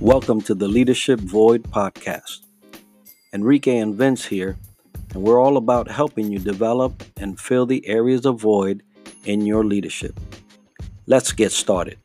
Welcome to the Leadership Void podcast. Enrique and Vince here, and we're all about helping you develop and fill the areas of void in your leadership. Let's get started.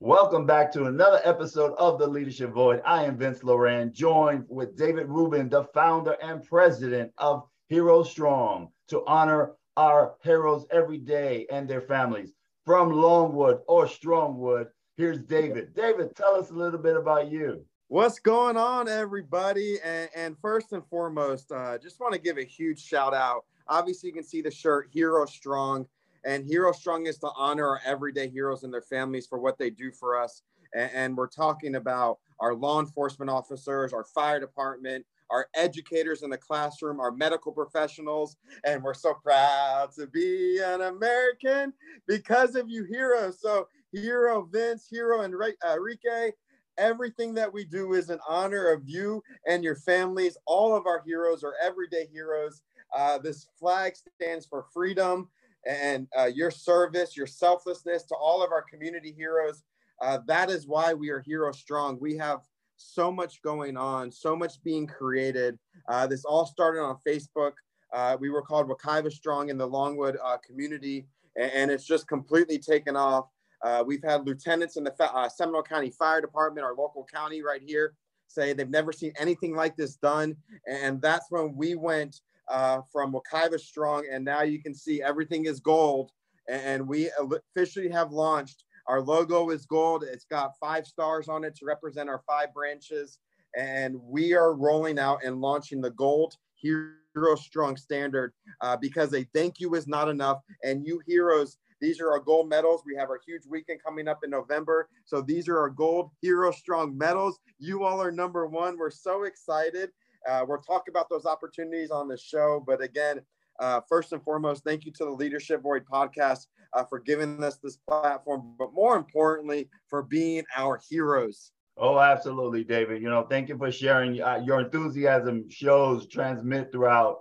Welcome back to another episode of the Leadership Void. I am Vince Loran, joined with David Rubin, the founder and president of Heroes Strong, to honor our heroes every day and their families from Longwood or Strongwood. Here's David. David, tell us a little bit about you. What's going on, everybody? And, and first and foremost, uh, just want to give a huge shout out. Obviously, you can see the shirt Heroes Strong, and Heroes Strong is to honor our everyday heroes and their families for what they do for us. And, and we're talking about our law enforcement officers, our fire department, our educators in the classroom, our medical professionals, and we're so proud to be an American because of you heroes. So, Hero Vince, Hero Enrique, everything that we do is in honor of you and your families. All of our heroes are everyday heroes. Uh, this flag stands for freedom and uh, your service, your selflessness to all of our community heroes. Uh, that is why we are Heroes Strong. We have so much going on, so much being created. Uh, this all started on Facebook. Uh, we were called Wekiva Strong in the Longwood uh, community, and, and, it's just completely taken off. Uh, we've had lieutenants in the uh, Seminole County Fire Department, our local county right here, say they've never seen anything like this done. And that's when we went uh, from Wekiva Strong, and now you can see everything is gold. And we officially have launched our logo is gold. It's got five stars on it to represent our five branches. And we are rolling out and launching the gold heroes strong standard uh, because a thank you is not enough. And you heroes, these are our gold medals. We have our huge weekend coming up in November. So these are our gold heroes strong medals. You all are number one. We're so excited. Uh, we'll talk about those opportunities on the show. But again, uh, first and foremost, thank you to the Leadership Void podcast uh, for giving us this platform, but more importantly, for being our heroes. Oh, absolutely, David. You know, thank you for sharing. Uh, your enthusiasm shows transmit throughout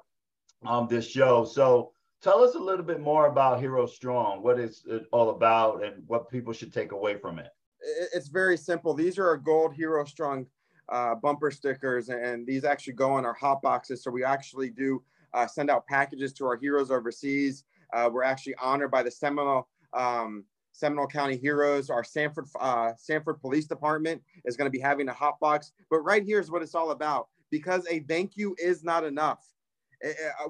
um, this show. So, tell us a little bit more about Heroes Strong. What is it all about, and what people should take away from it? It's very simple. These are our gold Heroes Strong uh, bumper stickers, and these actually go on our hot boxes. So we actually do uh, send out packages to our heroes overseas. Uh, we're actually honored by the Seminole um, Seminole County Heroes. Our Sanford uh, Sanford Police Department is going to be having a hot box. But right here is what it's all about. Because a thank you is not enough.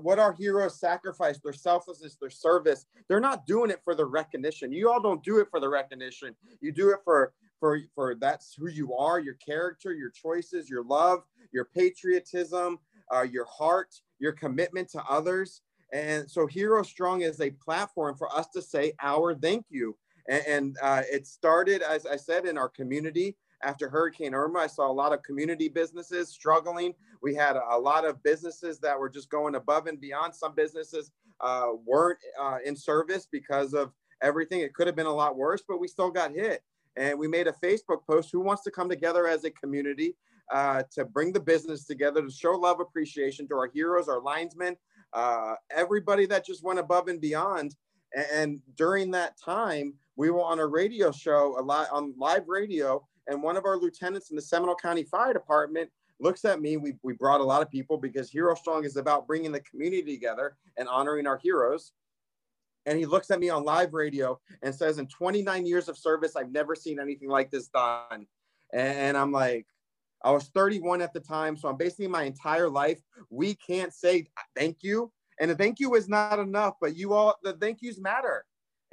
What our heroes sacrifice, their selflessness, their service, they're not doing it for the recognition. You all don't do it for the recognition. You do it for for for that's who you are, your character, your choices, your love, your patriotism, uh, your heart, your commitment to others. And so Heroes Strong is a platform for us to say our thank you. And, and uh, it started, as I said, in our community. After Hurricane Irma, I saw a lot of community businesses struggling. We had a lot of businesses that were just going above and beyond. Some businesses uh, weren't uh, in service because of everything. It could have been a lot worse, but we still got hit. And we made a Facebook post who wants to come together as a community uh, to bring the business together to show love appreciation to our heroes, our linesmen, uh, everybody that just went above and beyond. And, and during that time, we were on a radio show, a lot on live radio, and one of our lieutenants in the Seminole County Fire Department looks at me. We, we brought a lot of people because Heroes Strong is about bringing the community together and honoring our heroes. And he looks at me on live radio and says, In 29 years of service, I've never seen anything like this done. And I'm like, I was 31 at the time. So I'm basically my entire life. We can't say thank you. And the thank you is not enough, but you all, the thank yous matter.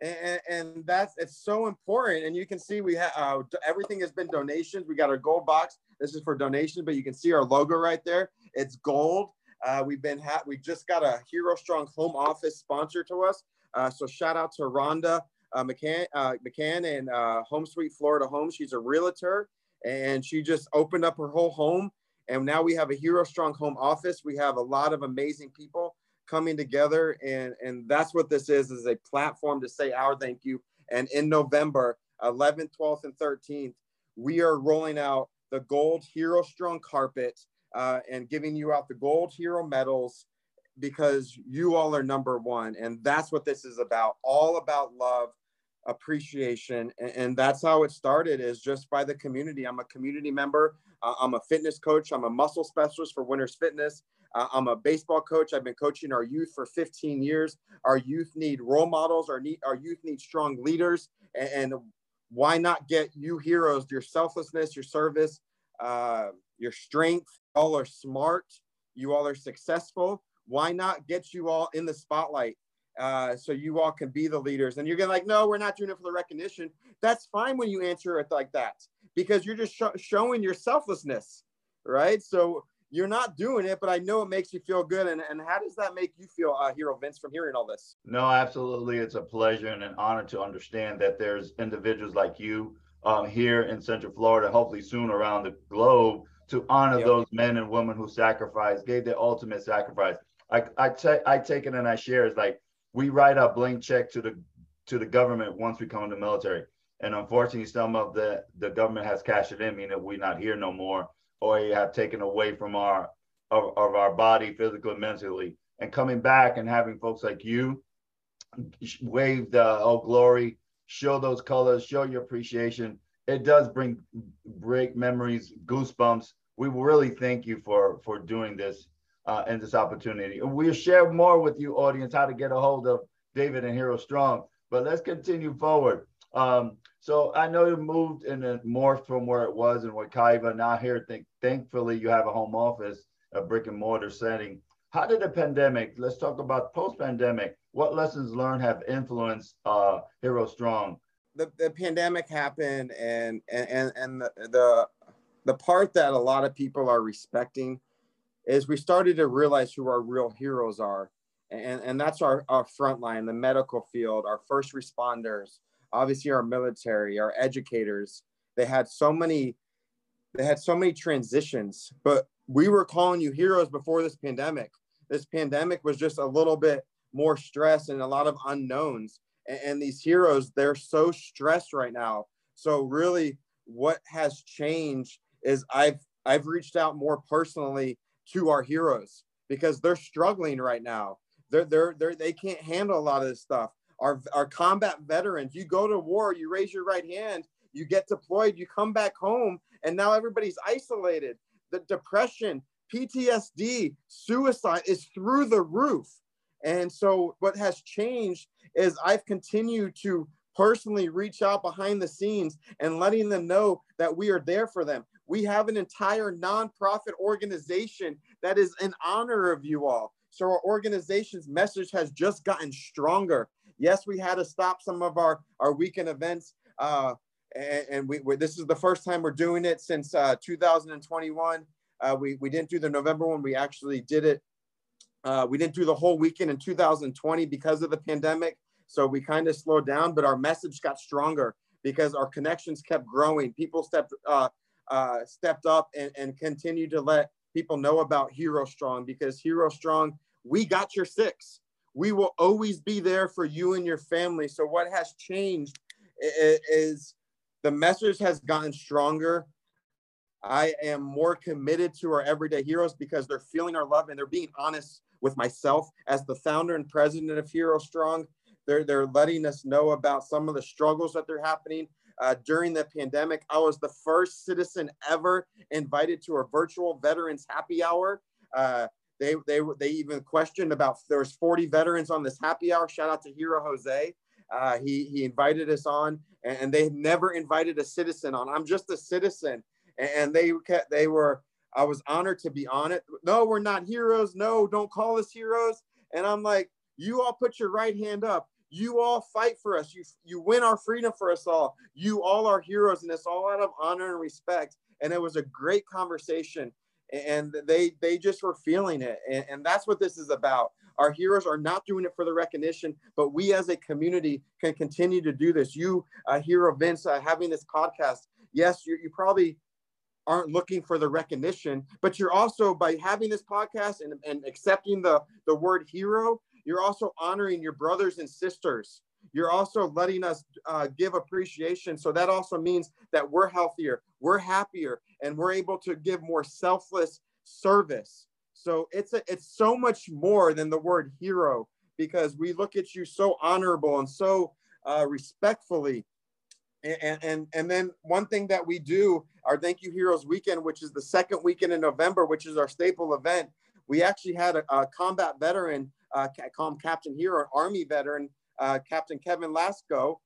And, and that's, it's so important. And you can see we have, uh, everything has been donations. We got our gold box. This is for donations, but you can see our logo right there. It's gold. Uh, we've been, ha- we just got a Heroes Strong home office sponsor to us. Uh, so shout out to Rhonda uh, McCann, uh, McCann and uh, Home Sweet Florida Home. She's a realtor and she just opened up her whole home. And now we have a Heroes Strong home office. We have a lot of amazing people coming together, and and that's what this is: is a platform to say our thank you. And in November 11th, 12th, and 13th, we are rolling out the Gold Heroes Strong carpet uh, and giving you out the Gold Hero medals because you all are number one, and that's what this is about. All about love, appreciation and, and, that's how it started is just by the community. I'm a community member. Uh, i'm a fitness coach. I'm a muscle specialist for winners fitness. Uh, i'm a baseball coach. I've been coaching our youth for 15 years. Our youth need role models. Our, need, our youth need strong leaders. And, and why not get you heroes your selflessness your service uh, your strength? All are smart. You all are successful. Why not get you all in the spotlight uh, so you all can be the leaders. And you're gonna like, no, we're not doing it for the recognition. That's fine when you answer it like that because you're just sh- showing your selflessness, right? So you're not doing it, but I know it makes you feel good. And, and how does that make you feel, uh, Hero Vince, from hearing all this? No, absolutely. It's a pleasure and an honor to understand that there's individuals like you um, here in Central Florida, hopefully soon around the globe, to honor yep. those men and women who sacrificed, gave their ultimate sacrifice. I, I, I take I take it and I share. It's like we write a blank check to the to the government once we come in the military. And unfortunately, some of the the government has cashed it in, meaning we're not here no more, or you have taken away from our of, of our body, physically, mentally. And coming back and having folks like you wave the oh glory, show those colors, show your appreciation. It does bring break memories, goosebumps. We really thank you for for doing this uh, and this opportunity. We'll share more with you, audience, how to get a hold of David and Heroes Strong. But let's continue forward. Um, so I know you moved and morphed from where it was in Wekiva. Now here, think, thankfully, you have a home office, a brick and mortar setting. How did the pandemic, let's talk about post-pandemic, what lessons learned have influenced uh, Heroes Strong? The, the pandemic happened and, and, and the, the, the part that a lot of people are respecting – is we started to realize who our real heroes are. And, and that's our, our front line, the medical field, our first responders, obviously our military, our educators. They had so many, they had so many transitions, but we were calling you heroes before this pandemic. This pandemic was just a little bit more stress and a lot of unknowns. And, and these heroes, they're so stressed right now. So really what has changed is I've I've reached out more personally to our heroes because they're struggling right now. They're, they're, they're, they can't handle a lot of this stuff. Our, our combat veterans, you go to war, you raise your right hand, you get deployed, you come back home, and now everybody's isolated. The depression, PTSD, suicide is through the roof. And so, what has changed is I've continued to personally reach out behind the scenes and letting them know that we are there for them. We have an entire nonprofit organization that is in honor of you all. So our organization's message has just gotten stronger. Yes, we had to stop some of our, our weekend events. Uh, and, and we, this is the first time we're doing it since uh, 2021. Uh, we, we didn't do the November one. We actually did it. Uh, we didn't do the whole weekend in 2020 because of the pandemic. So we kind of slowed down, but our message got stronger because our connections kept growing. People stepped uh, uh, stepped up and, and continued to let people know about Heroes Strong because Heroes Strong, we got your six. We will always be there for you and your family. So what has changed is the message has gotten stronger. I am more committed to our everyday heroes because they're feeling our love and they're being honest with myself as the founder and president of Heroes Strong. They're, they're letting us know about some of the struggles that they're happening uh, during the pandemic. I was the first citizen ever invited to a virtual veterans happy hour. Uh, they, they, they even questioned about there was 40 veterans on this happy hour. Shout out to Hero Jose. Uh, he, he invited us on and, and they never invited a citizen on. I'm just a citizen. And, and they kept, they were, I was honored to be on it. No, we're not heroes. No, don't call us heroes. And I'm like, you all put your right hand up. You all fight for us. You you win our freedom for us all. You all are heroes, and it's all out of honor and respect. And it was a great conversation, and they they just were feeling it, and, and that's what this is about. Our heroes are not doing it for the recognition, but we as a community can continue to do this. You, uh, Hero Vince, uh, having this podcast, yes, you, you probably aren't looking for the recognition, but you're also by having this podcast and, and accepting the, the word hero, you're also honoring your brothers and sisters. You're also letting us uh, give appreciation. So that also means that we're healthier, we're happier, and we're able to give more selfless service. So it's a, it's so much more than the word hero because we look at you so honorable and so uh, respectfully. And, and, and then one thing that we do, our Thank You Heroes weekend, which is the second weekend in November, which is our staple event, we actually had a, a combat veteran, uh, call him Captain Hero, Army veteran, uh, Captain Kevin Lasco,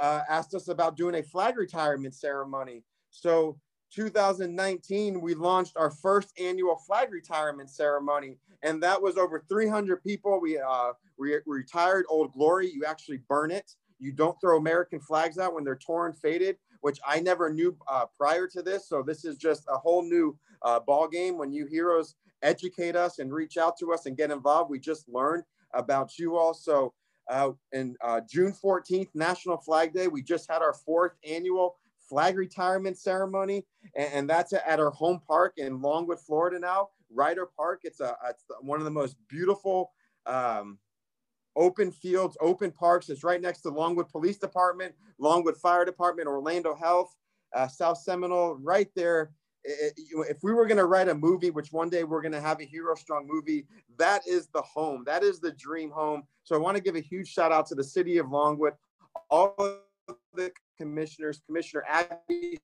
uh, asked us about doing a flag retirement ceremony. So 2019, we launched our first annual flag retirement ceremony, and that was over 300 people. We uh, re- retired Old Glory. You actually burn it. You don't throw American flags out when they're torn, faded, which I never knew uh, prior to this. So this is just a whole new uh, ball game. When you heroes educate us and reach out to us and get involved, we just learned about you all. So uh, in uh, June 14th, National Flag Day, we just had our fourth annual flag retirement ceremony, and, and, that's at our home park in Longwood, Florida. Now, Reiter Park. It's a it's one of the most beautiful um, open fields, open parks. It's right next to Longwood Police Department, Longwood Fire Department, Orlando Health, uh, South Seminole, right there. If we were going to write a movie, which one day we're going to have a Heroes Strong movie, that is the home. That is the dream home. So I want to give a huge shout out to the city of Longwood, all of the commissioners, Commissioner Abby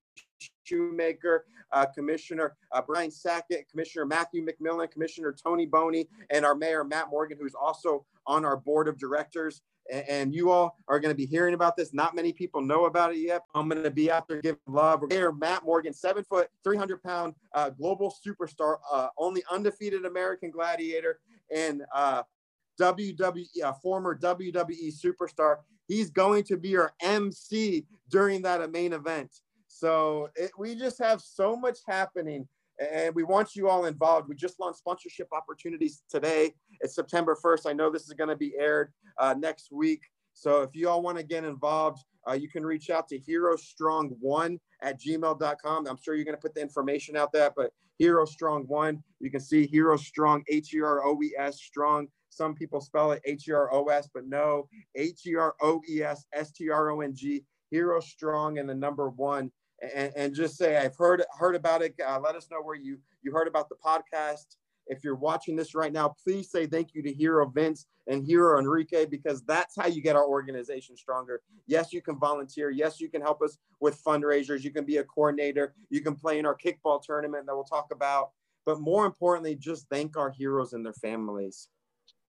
Shoemaker, uh, Commissioner uh, Brian Sackett, Commissioner Matthew McMillan, Commissioner Tony Boney, and our Mayor Matt Morgan, who's also on our board of directors. And, you all are going to be hearing about this. Not many people know about it yet. I'm going to be out there giving love. Mayor Matt Morgan, seven foot, 300 pound uh, global superstar, uh, only undefeated American gladiator, and WWE, uh, former WWE superstar. He's going to be your MC during that main event. So it, we just have so much happening and we want you all involved. We just launched sponsorship opportunities today. It's September 1st. I know this is going to be aired uh, next week. So if you all want to get involved, uh, you can reach out to Heroes Strong one at gmail.com. I'm sure you're going to put the information out there, but Heroes Strong one, you can see Heroes Strong, H E R O E S Strong. Some people spell it H E R O S, but no, H E R O E S S T R O N G, Heroes Strong, and the number one and, and just say I've heard heard about it. Uh, let us know where you you heard about the podcast. If you're watching this right now, please say thank you to Hero Vince and Hero Enrique because that's how you get our organization stronger. Yes, you can volunteer. Yes, you can help us with fundraisers. You can be a coordinator. You can play in our kickball tournament that we'll talk about. But more importantly, just thank our heroes and their families.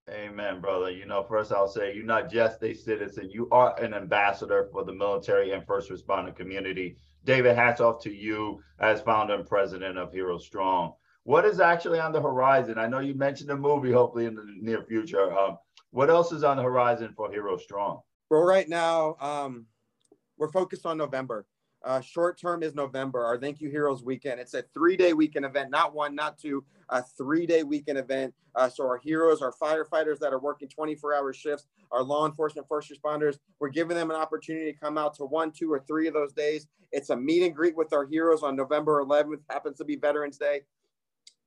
Amen, brother. You know, first I'll say you're not just a citizen, you are an ambassador for the military and first responder community. David, hats off to you as founder and president of Heroes Strong. What is actually on the horizon? I know you mentioned a movie, hopefully in the near future. Um, what else is on the horizon for Heroes Strong? Well, right now, um, we're focused on November. Uh, short term is November, our Thank You Heroes weekend. It's a three day weekend event, not one, not two, a three day weekend event. Uh, so, our heroes, our firefighters that are working 24 hour shifts, our law enforcement first responders, we're giving them an opportunity to come out to one, two, or three of those days. It's a meet and greet with our heroes on November 11th, happens to be Veterans Day.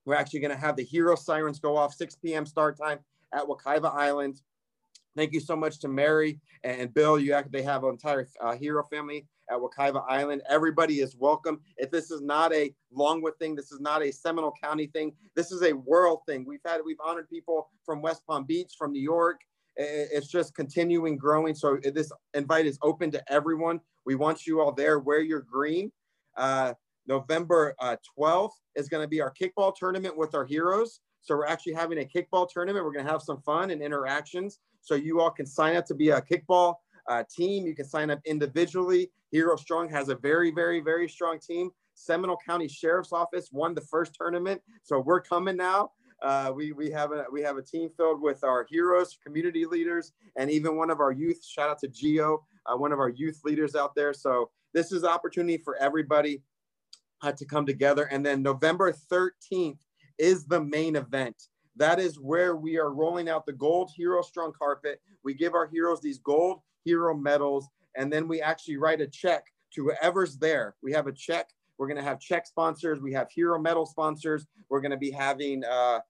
We're actually going to have the hero sirens go off 6 p.m. start time at Wekiva Island. Thank you so much to Mary and Bill. You act, they have an entire uh, hero family at Wekiva Island. Everybody is welcome. If this is not a Longwood thing, this is not a Seminole County thing. This is a world thing. We've had we've honored people from West Palm Beach, from New York. It's just continuing growing. So this invite is open to everyone. We want you all there. Wear your green. Uh, November uh, 12th is going to be our kickball tournament with our heroes. So we're actually having a kickball tournament. We're going to have some fun and interactions. So you all can sign up to be a kickball uh, team. You can sign up individually. Heroes Strong has a very, very, very strong team. Seminole County Sheriff's Office won the first tournament, so we're coming now. Uh, we we have a we have a team filled with our heroes, community leaders, and even one of our youth. Shout out to Geo, uh, one of our youth leaders out there. So this is opportunity for everybody uh, to come together. And then November 13th is the main event. That is where we are rolling out the gold Heroes Strong carpet. We give our heroes these gold hero medals, and then we actually write a check to whoever's there. We have a check. We're going to have check sponsors. We have hero medal sponsors. We're going to be having a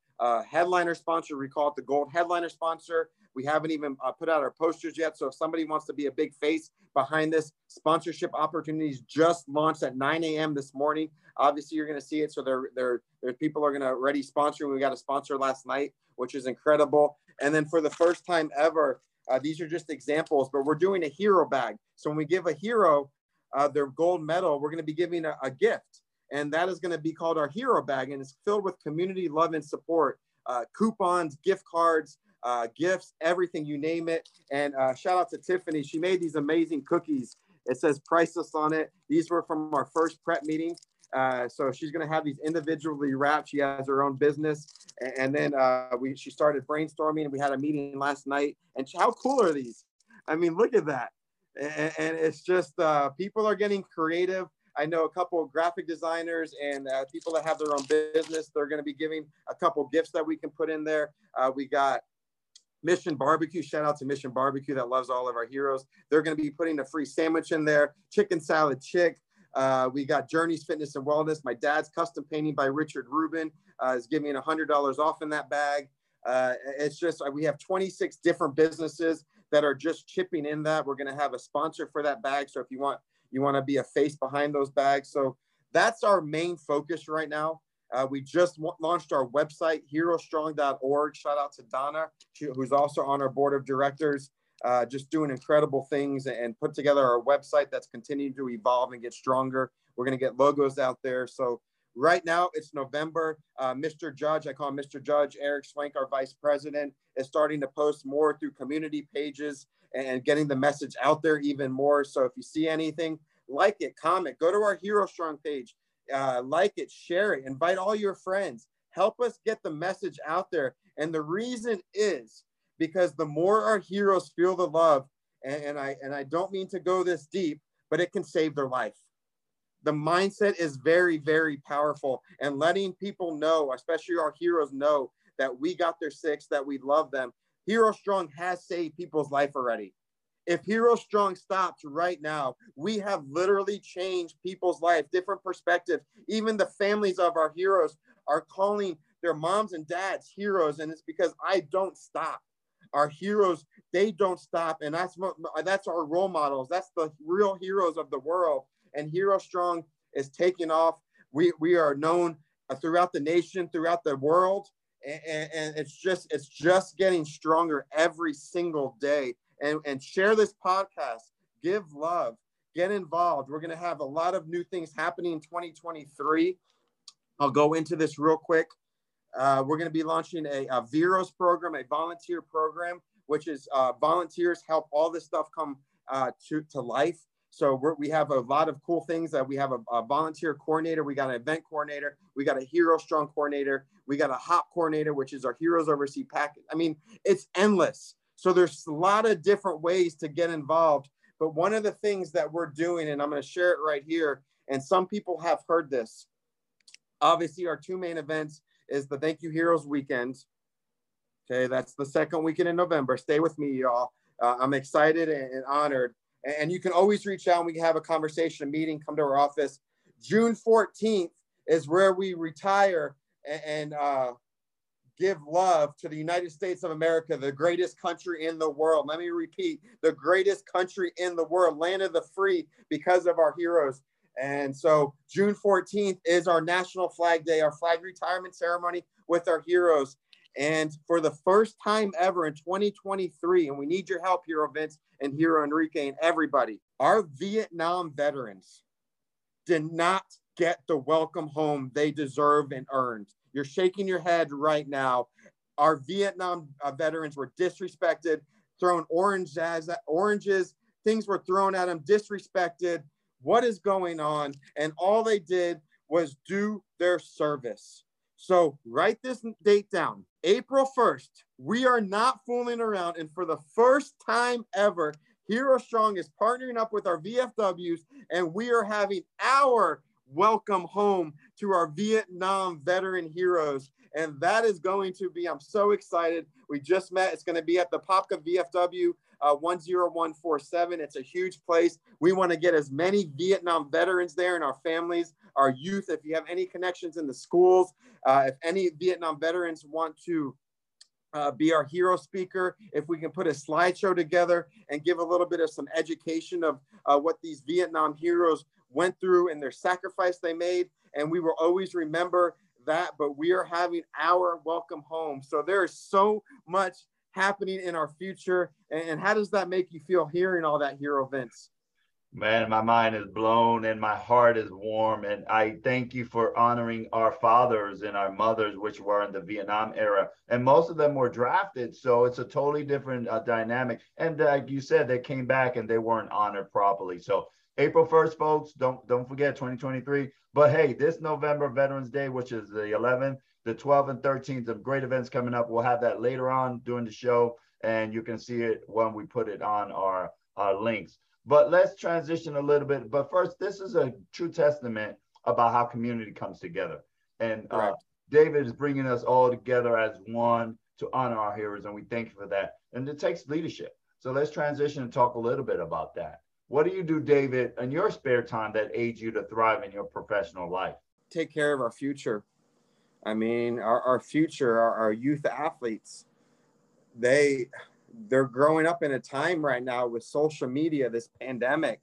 headliner sponsor. We call it the gold headliner sponsor. We haven't even uh, put out our posters yet. So if somebody wants to be a big face behind this, sponsorship opportunities just launched at 9 a.m. this morning. Obviously, you're going to see it. So there, there, there people are going to already sponsor. We got a sponsor last night, which is incredible. And then for the first time ever, Uh, these are just examples, but we're doing a hero bag. So when we give a hero uh, their gold medal, we're going to be giving a, a, gift. And that is going to be called our hero bag. And it's filled with community love and support, uh, coupons, gift cards, uh, gifts, everything, you name it. And uh, shout out to Tiffany. She made these amazing cookies. It says priceless on it. These were from our first prep meeting. Uh, so she's going to have these individually wrapped. She has her own business, and, then uh, we she started brainstorming. and We had a meeting last night, and how cool are these? I mean, look at that! And, and it's just uh, people are getting creative. I know a couple of graphic designers and uh, people that have their own business. They're going to be giving a couple gifts that we can put in there. Uh, we got Mission Barbecue. Shout out to Mission Barbecue that loves all of our heroes. They're going to be putting a free sandwich in there, chicken salad chick. Uh, we got Journeys Fitness and Wellness. My dad's custom painting by Richard Rubin uh, is giving me $100 off in that bag. Uh, it's just, we have 26 different businesses that are just chipping in that. We're going to have a sponsor for that bag. So if you want, you want to be a face behind those bags. So that's our main focus right now. Uh, we just w- launched our website, heroesstrong.org. Shout out to Donna, who's also on our board of directors uh, just doing incredible things and put together our website that's continuing to evolve and get stronger. We're going to get logos out there. So right now it's November. Uh, Mr. Judge, I call him Mr. Judge, Eric Swank, our vice president, is starting to post more through community pages and getting the message out there even more. So if you see anything, like it, comment, go to our Heroes Strong page, uh, like it, share it, invite all your friends. Help us get the message out there. And the reason is because the more our heroes feel the love, and, and I and I don't mean to go this deep, but it can save their life. The mindset is very, very powerful, and letting people know, especially our heroes, know that we got their six, that we love them. Heroes Strong has saved people's life already. If Heroes Strong stops right now, we have literally changed people's life, different perspectives. Even the families of our heroes are calling their moms and dads heroes, and it's because I don't stop our heroes they don't stop. And that's that's our role models. That's the real heroes of the world. And heroes strong is taking off. We we are known uh, throughout the nation throughout the world. And, and it's just it's just getting stronger every single day. And and share this podcast. Give love. Get involved. We're going to have a lot of new things happening in 2023 i'll go into this real quick uh, we're going to be launching a, a Veros program, a volunteer program, which is uh, volunteers help all this stuff come uh, to, to life. So we have a lot of cool things that we have a, a, volunteer coordinator, we got an event coordinator, we got a heroes strong coordinator, we got a hop coordinator, which is our heroes oversee package. I mean, it's endless. So there's a lot of different ways to get involved. But one of the things that we're doing, and I'm going to share it right here, and some people have heard this. Obviously, our two main events is the Thank You Heroes weekend. Okay, that's the second weekend in November. Stay with me, y'all. Uh, I'm excited and, and honored. And, and, you can always reach out and we can have a conversation, a meeting, come to our office. June 14th is where we retire and, and uh, give love to the United States of America, the greatest country in the world. Let me repeat the greatest country in the world, land of the free, because of our heroes. And so June 14th is our National Flag Day, our flag retirement ceremony with our heroes. And for the first time ever in 2023, and we need your help, Hero Vince and Hero Enrique and everybody, our Vietnam veterans did not get the welcome home they deserve and earned. You're shaking your head right now. Our Vietnam uh, veterans were disrespected, thrown orange as, oranges, things were thrown at them, disrespected what is going on. And all they did was do their service. So write this date down April 1st. We are not fooling around. And for the first time ever, Heroes Strong is partnering up with our VFWs, and we are having our welcome home to our Vietnam veteran heroes. And that is going to be, I'm so excited. We just met. It's going to be at the Apopka VFW uh, 10147. It's a huge place. We want to get as many Vietnam veterans there and our families, our youth. If you have any connections in the schools, uh, if any Vietnam veterans want to uh, be our hero speaker, if we can put a slideshow together and give a little bit of some education of uh, what these Vietnam heroes went through and their sacrifice they made. And we will always remember that, but we are having our welcome home. So there is so much happening in our future? And, how does that make you feel hearing all that, Hero Vince? Man, my mind is blown and my heart is warm. And I thank you for honoring our fathers and our mothers, which were in the Vietnam era. And most of them were drafted. So it's a totally different uh, dynamic. And like you said, they came back and they weren't honored properly. So April 1st, folks, don't don't forget 2023. But hey, this November Veterans Day, which is the 11th, the 12th and 13th, of great events coming up. We'll have that later on during the show, and you can see it when we put it on our, our links. But let's transition a little bit. But first, this is a true testament about how community comes together. And uh, David is bringing us all together as one to honor our heroes, and we thank you for that. And it takes leadership. So let's transition and talk a little bit about that. What do you do, David, in your spare time that aids you to thrive in your professional life? Take care of our future. I mean, our, our future, our, our youth athletes, they they're growing up in a time right now with social media, this pandemic,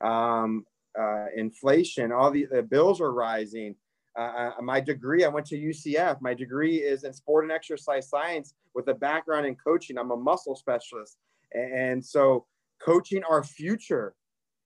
um, uh, inflation, all the, the, bills are rising. Uh, uh my degree, I went to UCF. My degree is in sport and exercise science with a background in coaching. I'm a muscle specialist. And so, coaching our future,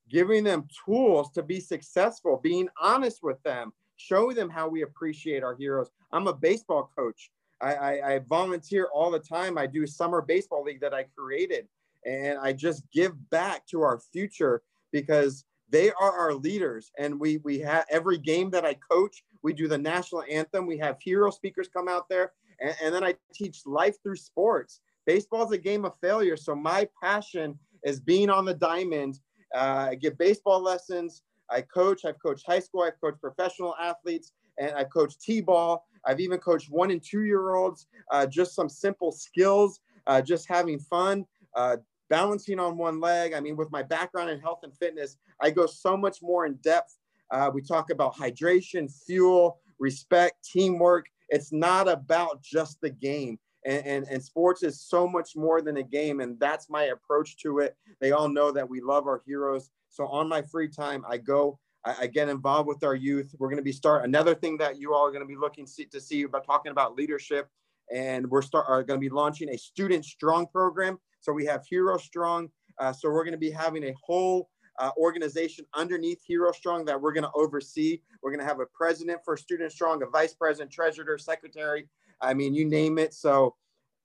giving them tools to be successful, being honest with them, showing them how we appreciate our heroes. I'm a baseball coach. I, I, I volunteer all the time. I do summer baseball league that I created, and I just give back to our future because they are our leaders. And we we have every game that I coach, we do the national anthem. We have hero speakers come out there, and, and then I teach life through sports. Baseball is a game of failure, so my passion is being on the diamond. Uh, I give baseball lessons. I coach. I've coached high school. I've coached professional athletes, and I've coached t-ball. I've even coached one and two year olds, uh, just some simple skills, uh, just having fun, uh, balancing on one leg. I mean, with my background in health and fitness, I go so much more in depth. Uh, we talk about hydration, fuel, respect, teamwork. It's not about just the game. And, and, and, sports is so much more than a game. And that's my approach to it. They all know that we love our heroes. So on my free time, I go I, I get involved with our youth. We're going to be start another thing that you all are going to be looking see, to see about talking about leadership, and we're start are going to be launching a student strong program. So we have Heroes Strong. Uh, so we're going to be having a whole uh, organization underneath Heroes Strong that we're going to oversee. We're going to have a president for Student Strong, a vice president, treasurer, secretary. I mean, you name it. So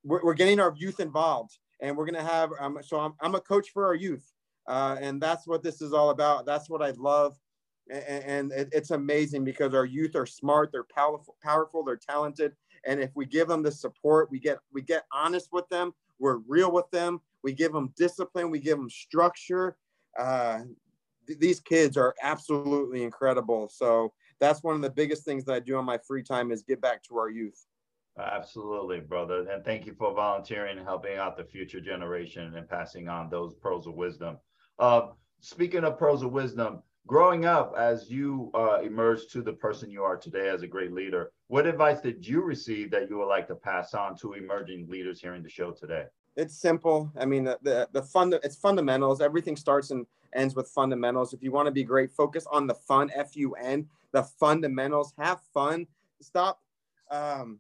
we're, we're getting our youth involved, and we're going to have. Um, so I'm, I'm a coach for our youth, uh, and that's what this is all about. That's what I love and it's amazing because our youth are smart they're powerful powerful they're talented and if we give them the support we get we get honest with them we're real with them we give them discipline we give them structure uh, th- these kids are absolutely incredible. So that's one of the biggest things that i do on my free time is give back to our youth. Absolutely brother and thank you for volunteering and helping out the future generation and passing on those pearls of wisdom. Uh, speaking of pearls of wisdom growing up as you uh, emerged to the person you are today as a great leader, what advice did you receive that you would like to pass on to emerging leaders hearing the show today? It's simple. I mean, the the, the fund it's fundamentals. Everything starts and ends with fundamentals. If you want to be great, focus on the fun. F U N. The fundamentals. Have fun. Stop. Um,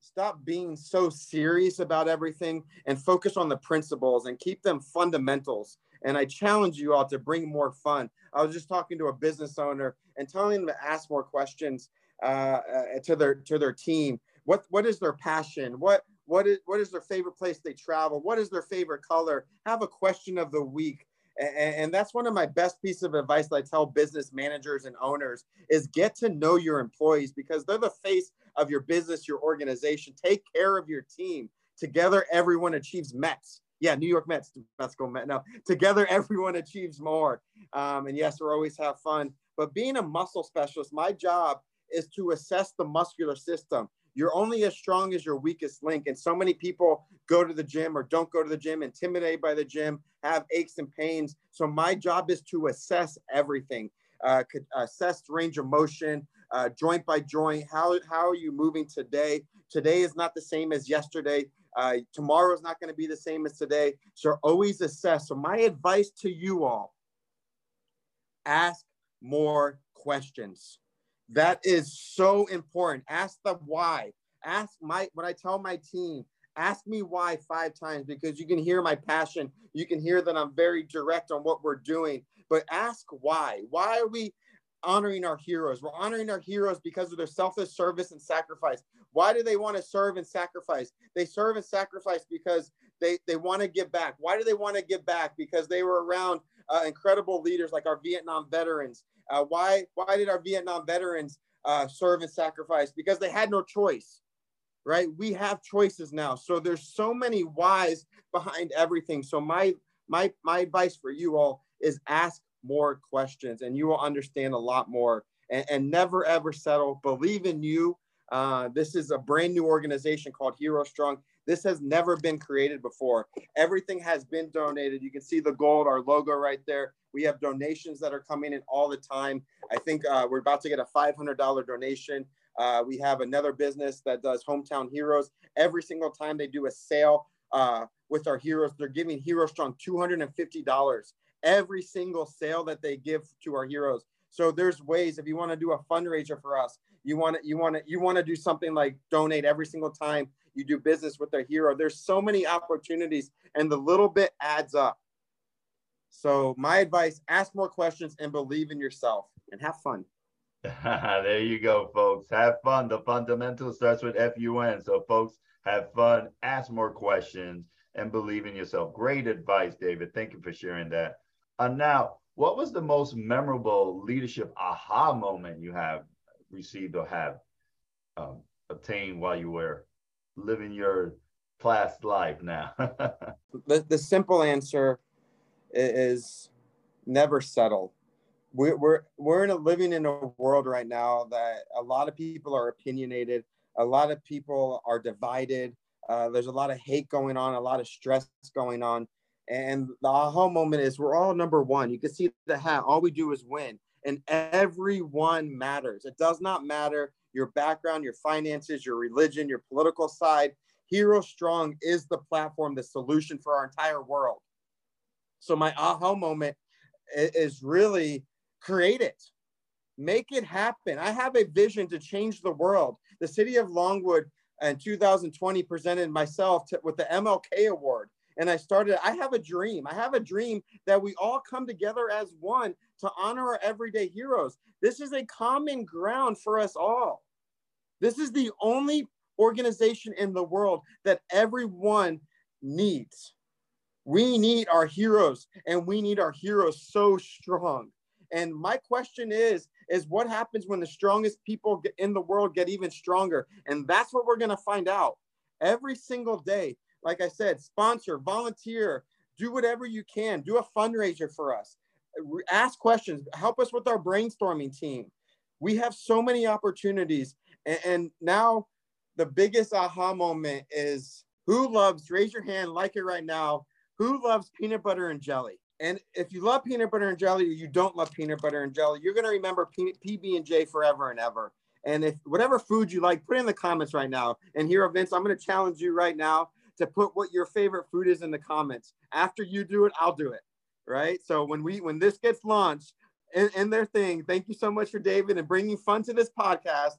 stop being so serious about everything and focus on the principles and keep them fundamentals and I challenge you all to bring more fun. I was just talking to a business owner and telling them to ask more questions uh, uh, to their to their team. What what is their passion? What what is what is their favorite place they travel? What is their favorite color? Have a question of the week. And, and that's one of my best pieces of advice that I tell business managers and owners is get to know your employees because they're the face of your business, your organization. Take care of your team. Together, everyone achieves METS yeah, New York Mets, Mets go Met. No, together everyone achieves more. Um, and yes, we always have fun. But being a muscle specialist, my job is to assess the muscular system. You're only as strong as your weakest link. And so many people go to the gym or don't go to the gym, intimidated by the gym, have aches and pains. So my job is to assess everything, uh, assess range of motion, uh, joint by joint. How, how are you moving today? Today is not the same as yesterday. Uh, tomorrow is not going to be the same as today. So always assess. So my advice to you all, ask more questions. That is so important. Ask the why. Ask my, when I tell my team, Ask me why five times because you can hear my passion. You can hear that I'm very direct on what we're doing. But ask why. Why are we honoring our heroes? We're honoring our heroes because of their selfless service and sacrifice. Why do they want to serve and sacrifice? They serve and sacrifice because they, they want to give back. Why do they want to give back? Because they were around uh, incredible leaders like our Vietnam veterans. Uh, why, why did our Vietnam veterans uh, serve and sacrifice? Because they had no choice right? We have choices now. So there's so many whys behind everything. So my my my advice for you all is ask more questions and you will understand a lot more and, and never ever settle. Believe in you. Uh, this is a brand new organization called Heroes Strong. This has never been created before. Everything has been donated. You can see the gold, our logo right there. We have donations that are coming in all the time. I think uh, we're about to get a $500 donation. Uh, we have another business that does hometown heroes. Every single time they do a sale uh, with our heroes, they're giving Heroes Strong $250 every single sale that they give to our heroes. So there's ways if you want to do a fundraiser for us, you want to you want to you want to do something like donate every single time you do business with a hero. There's so many opportunities, and the little bit adds up. So my advice: ask more questions and believe in yourself, and have fun. there you go, folks. Have fun. The fundamental starts with F-U-N. So, folks, have fun, ask more questions, and believe in yourself. Great advice, David. Thank you for sharing that. And uh, now, what was the most memorable leadership aha moment you have received or have um, obtained while you were living your past life now? the, the simple answer is never settle we're we're we're in a, living in a world right now that a lot of people are opinionated, a lot of people are divided. Uh, there's a lot of hate going on, a lot of stress going on, and the aha moment is we're all number one. You can see the hat. All we do is win, and everyone matters. It does not matter your background, your finances, your religion, your political side. Heroes Strong is the platform, the solution for our entire world. So my aha moment is really create it make it happen i have a vision to change the world the city of longwood in 2020 presented myself to, with the mlk award and i started i have a dream. I have a dream that we all come together as one to honor our everyday heroes. This is a common ground for us all. This is the only organization in the world that everyone needs. We need our heroes and we need our heroes so strong. And my question is, is what happens when the strongest people in the world get even stronger? And that's what we're going to find out every single day. Like I said, sponsor, volunteer, do whatever you can, do a fundraiser for us, ask questions, help us with our brainstorming team. We have so many opportunities. And, and now the biggest aha moment is who loves, raise your hand, like it right now, who loves peanut butter and jelly? And if you love peanut butter and jelly or you don't love peanut butter and jelly, you're going to remember PB and J forever and ever. And if whatever food you like, put in the comments right now. And here, Vince, I'm going to challenge you right now to put what your favorite food is in the comments. After you do it, I'll do it. Right. So when we when this gets launched in, in their thing, thank you so much for David and bringing fun to this podcast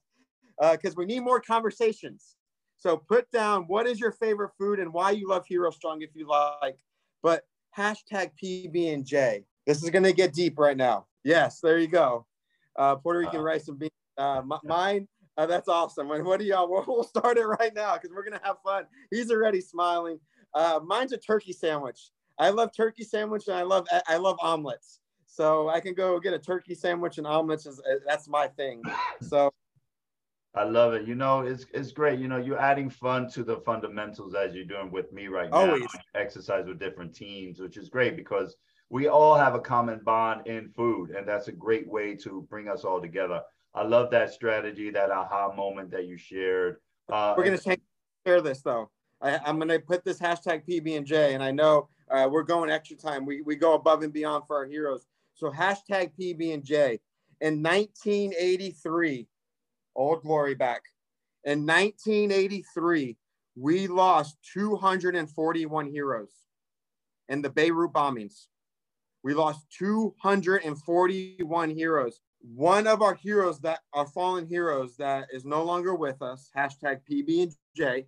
because uh, we need more conversations. So put down what is your favorite food and why you love Heroes Strong if you like. But hashtag PB and J. This is gonna get deep right now. Yes, there you go. Uh, Puerto Rican uh, rice and beans. Uh, mine. Uh, that's awesome. And what do y'all? We'll start it right now because we're gonna have fun. He's already smiling. Uh, mine's a turkey sandwich. I love turkey sandwich and I love I love omelets. So I can go get a turkey sandwich and omelets. Is, that's my thing. So I love it. You know, it's it's great. You know, you're adding fun to the fundamentals as you're doing with me right now. Always exercise with different teams, which is great because we all have a common bond in food, and that's a great way to bring us all together. I love that strategy, that aha moment that you shared. Uh, we're gonna share this though. I, am gonna put this hashtag PB and J, and I know uh, we're going extra time. We we go above and beyond for our heroes. So hashtag PB and J. In 1983, old glory back. In 1983, we lost 241 heroes in the Beirut bombings. We lost 241 heroes. One of our heroes that our fallen heroes that is no longer with us, hashtag PB and J,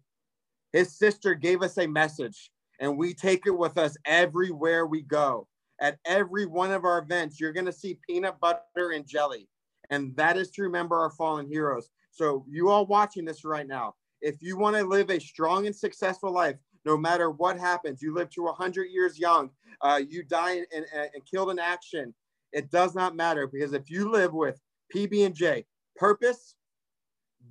His sister gave us a message, and we take it with us everywhere we go. At every one of our events, you're going to see peanut butter and jelly. And that is to remember our fallen heroes. So, you all watching this right now, if you want to live a strong and successful life, no matter what happens, you live to 100 years young, uh, you die and, and, and killed in action, it does not matter because if you live with PB and J, purpose,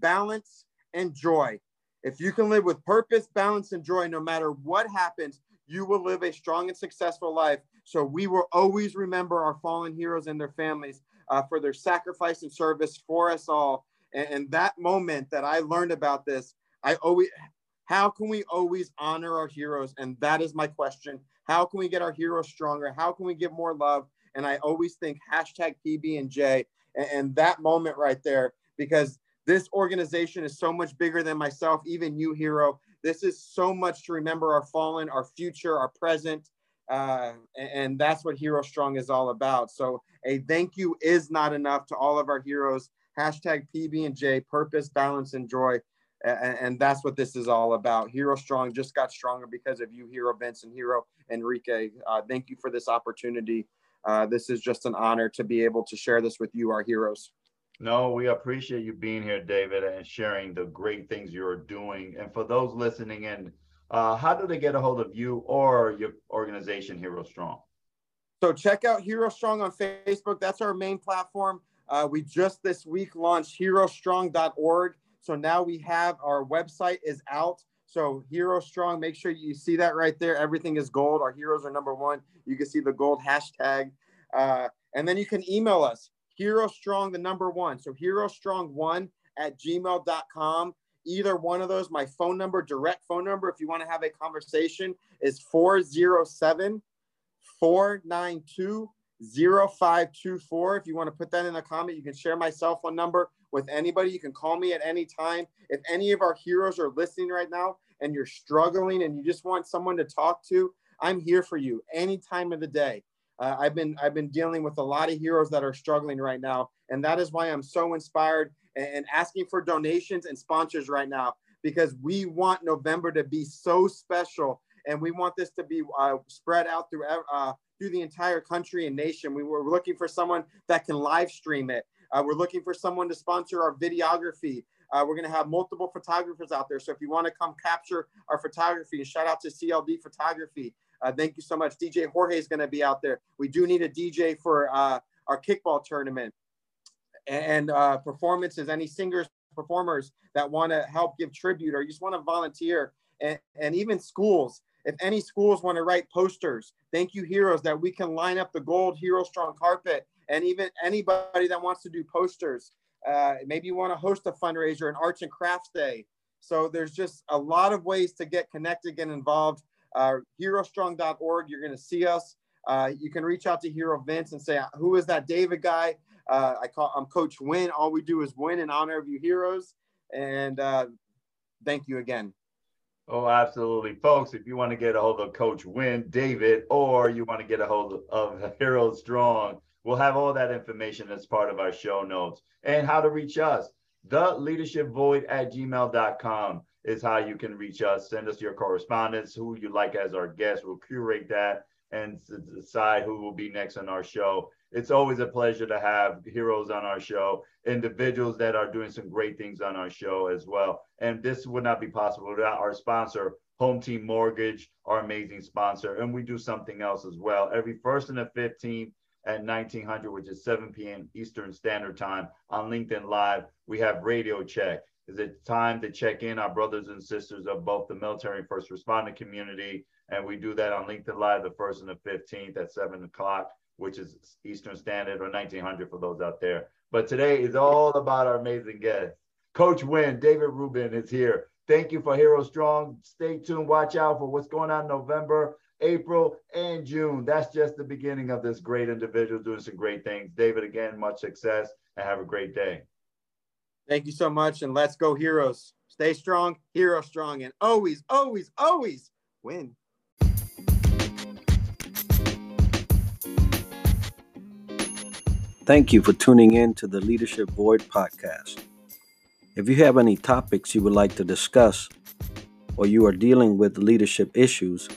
balance, and joy, if you can live with purpose, balance, and joy, no matter what happens, you will live a strong and successful life. So we will always remember our fallen heroes and their families uh, for their sacrifice and service for us all. And, and that moment that I learned about this, I always, how can we always honor our heroes? And that is my question. How can we get our heroes stronger? How can we give more love? And I always think hashtag PB and J and, that moment right there, because this organization is so much bigger than myself, even you, hero. This is so much to remember our fallen, our future, our present. Uh, and, that's what Heroes Strong is all about. So a thank you is not enough to all of our heroes. Hashtag PB and J, purpose, balance, and joy. And, and, that's what this is all about. Heroes Strong just got stronger because of you, Hero Benson, Hero Enrique. Uh, thank you for this opportunity. Uh, this is just an honor to be able to share this with you, our heroes. No, we appreciate you being here, David, and sharing the great things you're doing. And for those listening in, uh, how do they get a hold of you or your organization, Heroes Strong? So check out Heroes Strong on Facebook. That's our main platform. Uh, we just this week launched heroesstrong.org. So now we have our website is out. So Heroes Strong, make sure you see that right there. Everything is gold. Our heroes are number one. You can see the gold hashtag. Uh, and then you can email us, Heroes Strong, the number one. So Heroes Strong one at gmail.com. Either one of those, my phone number, direct phone number, if you want to have a conversation, is 407 492 0524. If you want to put that in a comment, you can share my cell phone number with anybody. You can call me at any time. If any of our heroes are listening right now and you're struggling and you just want someone to talk to, I'm here for you any time of the day. Uh, I've been I've been dealing with a lot of heroes that are struggling right now, and that is why I'm so inspired and, and asking for donations and sponsors right now because we want November to be so special, and we want this to be uh, spread out through uh, through the entire country and nation. We were looking for someone that can live stream it. Uh, we're looking for someone to sponsor our videography. Uh, we're going to have multiple photographers out there. So if you want to come capture our photography, shout out to CLD Photography. Uh, thank you so much. DJ Jorge is going to be out there. We do need a DJ for uh, our kickball tournament and uh, performances. Any singers, performers that want to help give tribute or you just want to volunteer, and, and even schools. If any schools want to write posters, thank you, heroes, that we can line up the gold Heroes Strong carpet and even anybody that wants to do posters. Uh, maybe you want to host a fundraiser, an arts and crafts day. So there's just a lot of ways to get connected, get involved. Uh, heroesstrong.org, you're going to see us. Uh, you can reach out to Hero Vince and say, "Who is that David guy?" Uh, I call I'm Coach Win. All we do is win in honor of you heroes. And uh, thank you again. Oh, absolutely. Folks, if you want to get a hold of Coach Win, David, or you want to get a hold of Heroes Strong, We'll have all that information as part of our show notes and how to reach us. The leadership void at gmail.com is how you can reach us. Send us your correspondence, who you like as our guest. We'll curate that and decide who will be next on our show. It's always a pleasure to have heroes on our show, individuals that are doing some great things on our show as well. And this would not be possible without our sponsor, Home Team Mortgage, our amazing sponsor. And we do something else as well. Every first and the 15th at 1900, which is 7 p.m. Eastern Standard Time on LinkedIn Live. We have Radio Check. Is it time to check in our brothers and sisters of both the military and first responder community? And we do that on LinkedIn Live the first and the 15th at 7 o'clock, which is Eastern Standard or 1900 for those out there. But today is all about our amazing guest. Coach Win, David Rubin is here. Thank you for Heroes Strong. Stay tuned. Watch out for what's going on in November. April, and June. That's just the beginning of this great individual doing some great things. David, again, much success and have a great day. Thank you so much. And let's go, heroes. Stay strong, heroes strong, and always, always, always win. Thank you for tuning in to the Leadership Void podcast. If you have any topics you would like to discuss, or you are dealing with leadership issues,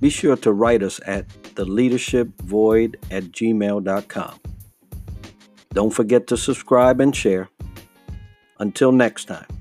be sure to write us at theleadershipvoid at gmail.com. Don't forget to subscribe and share. Until next time.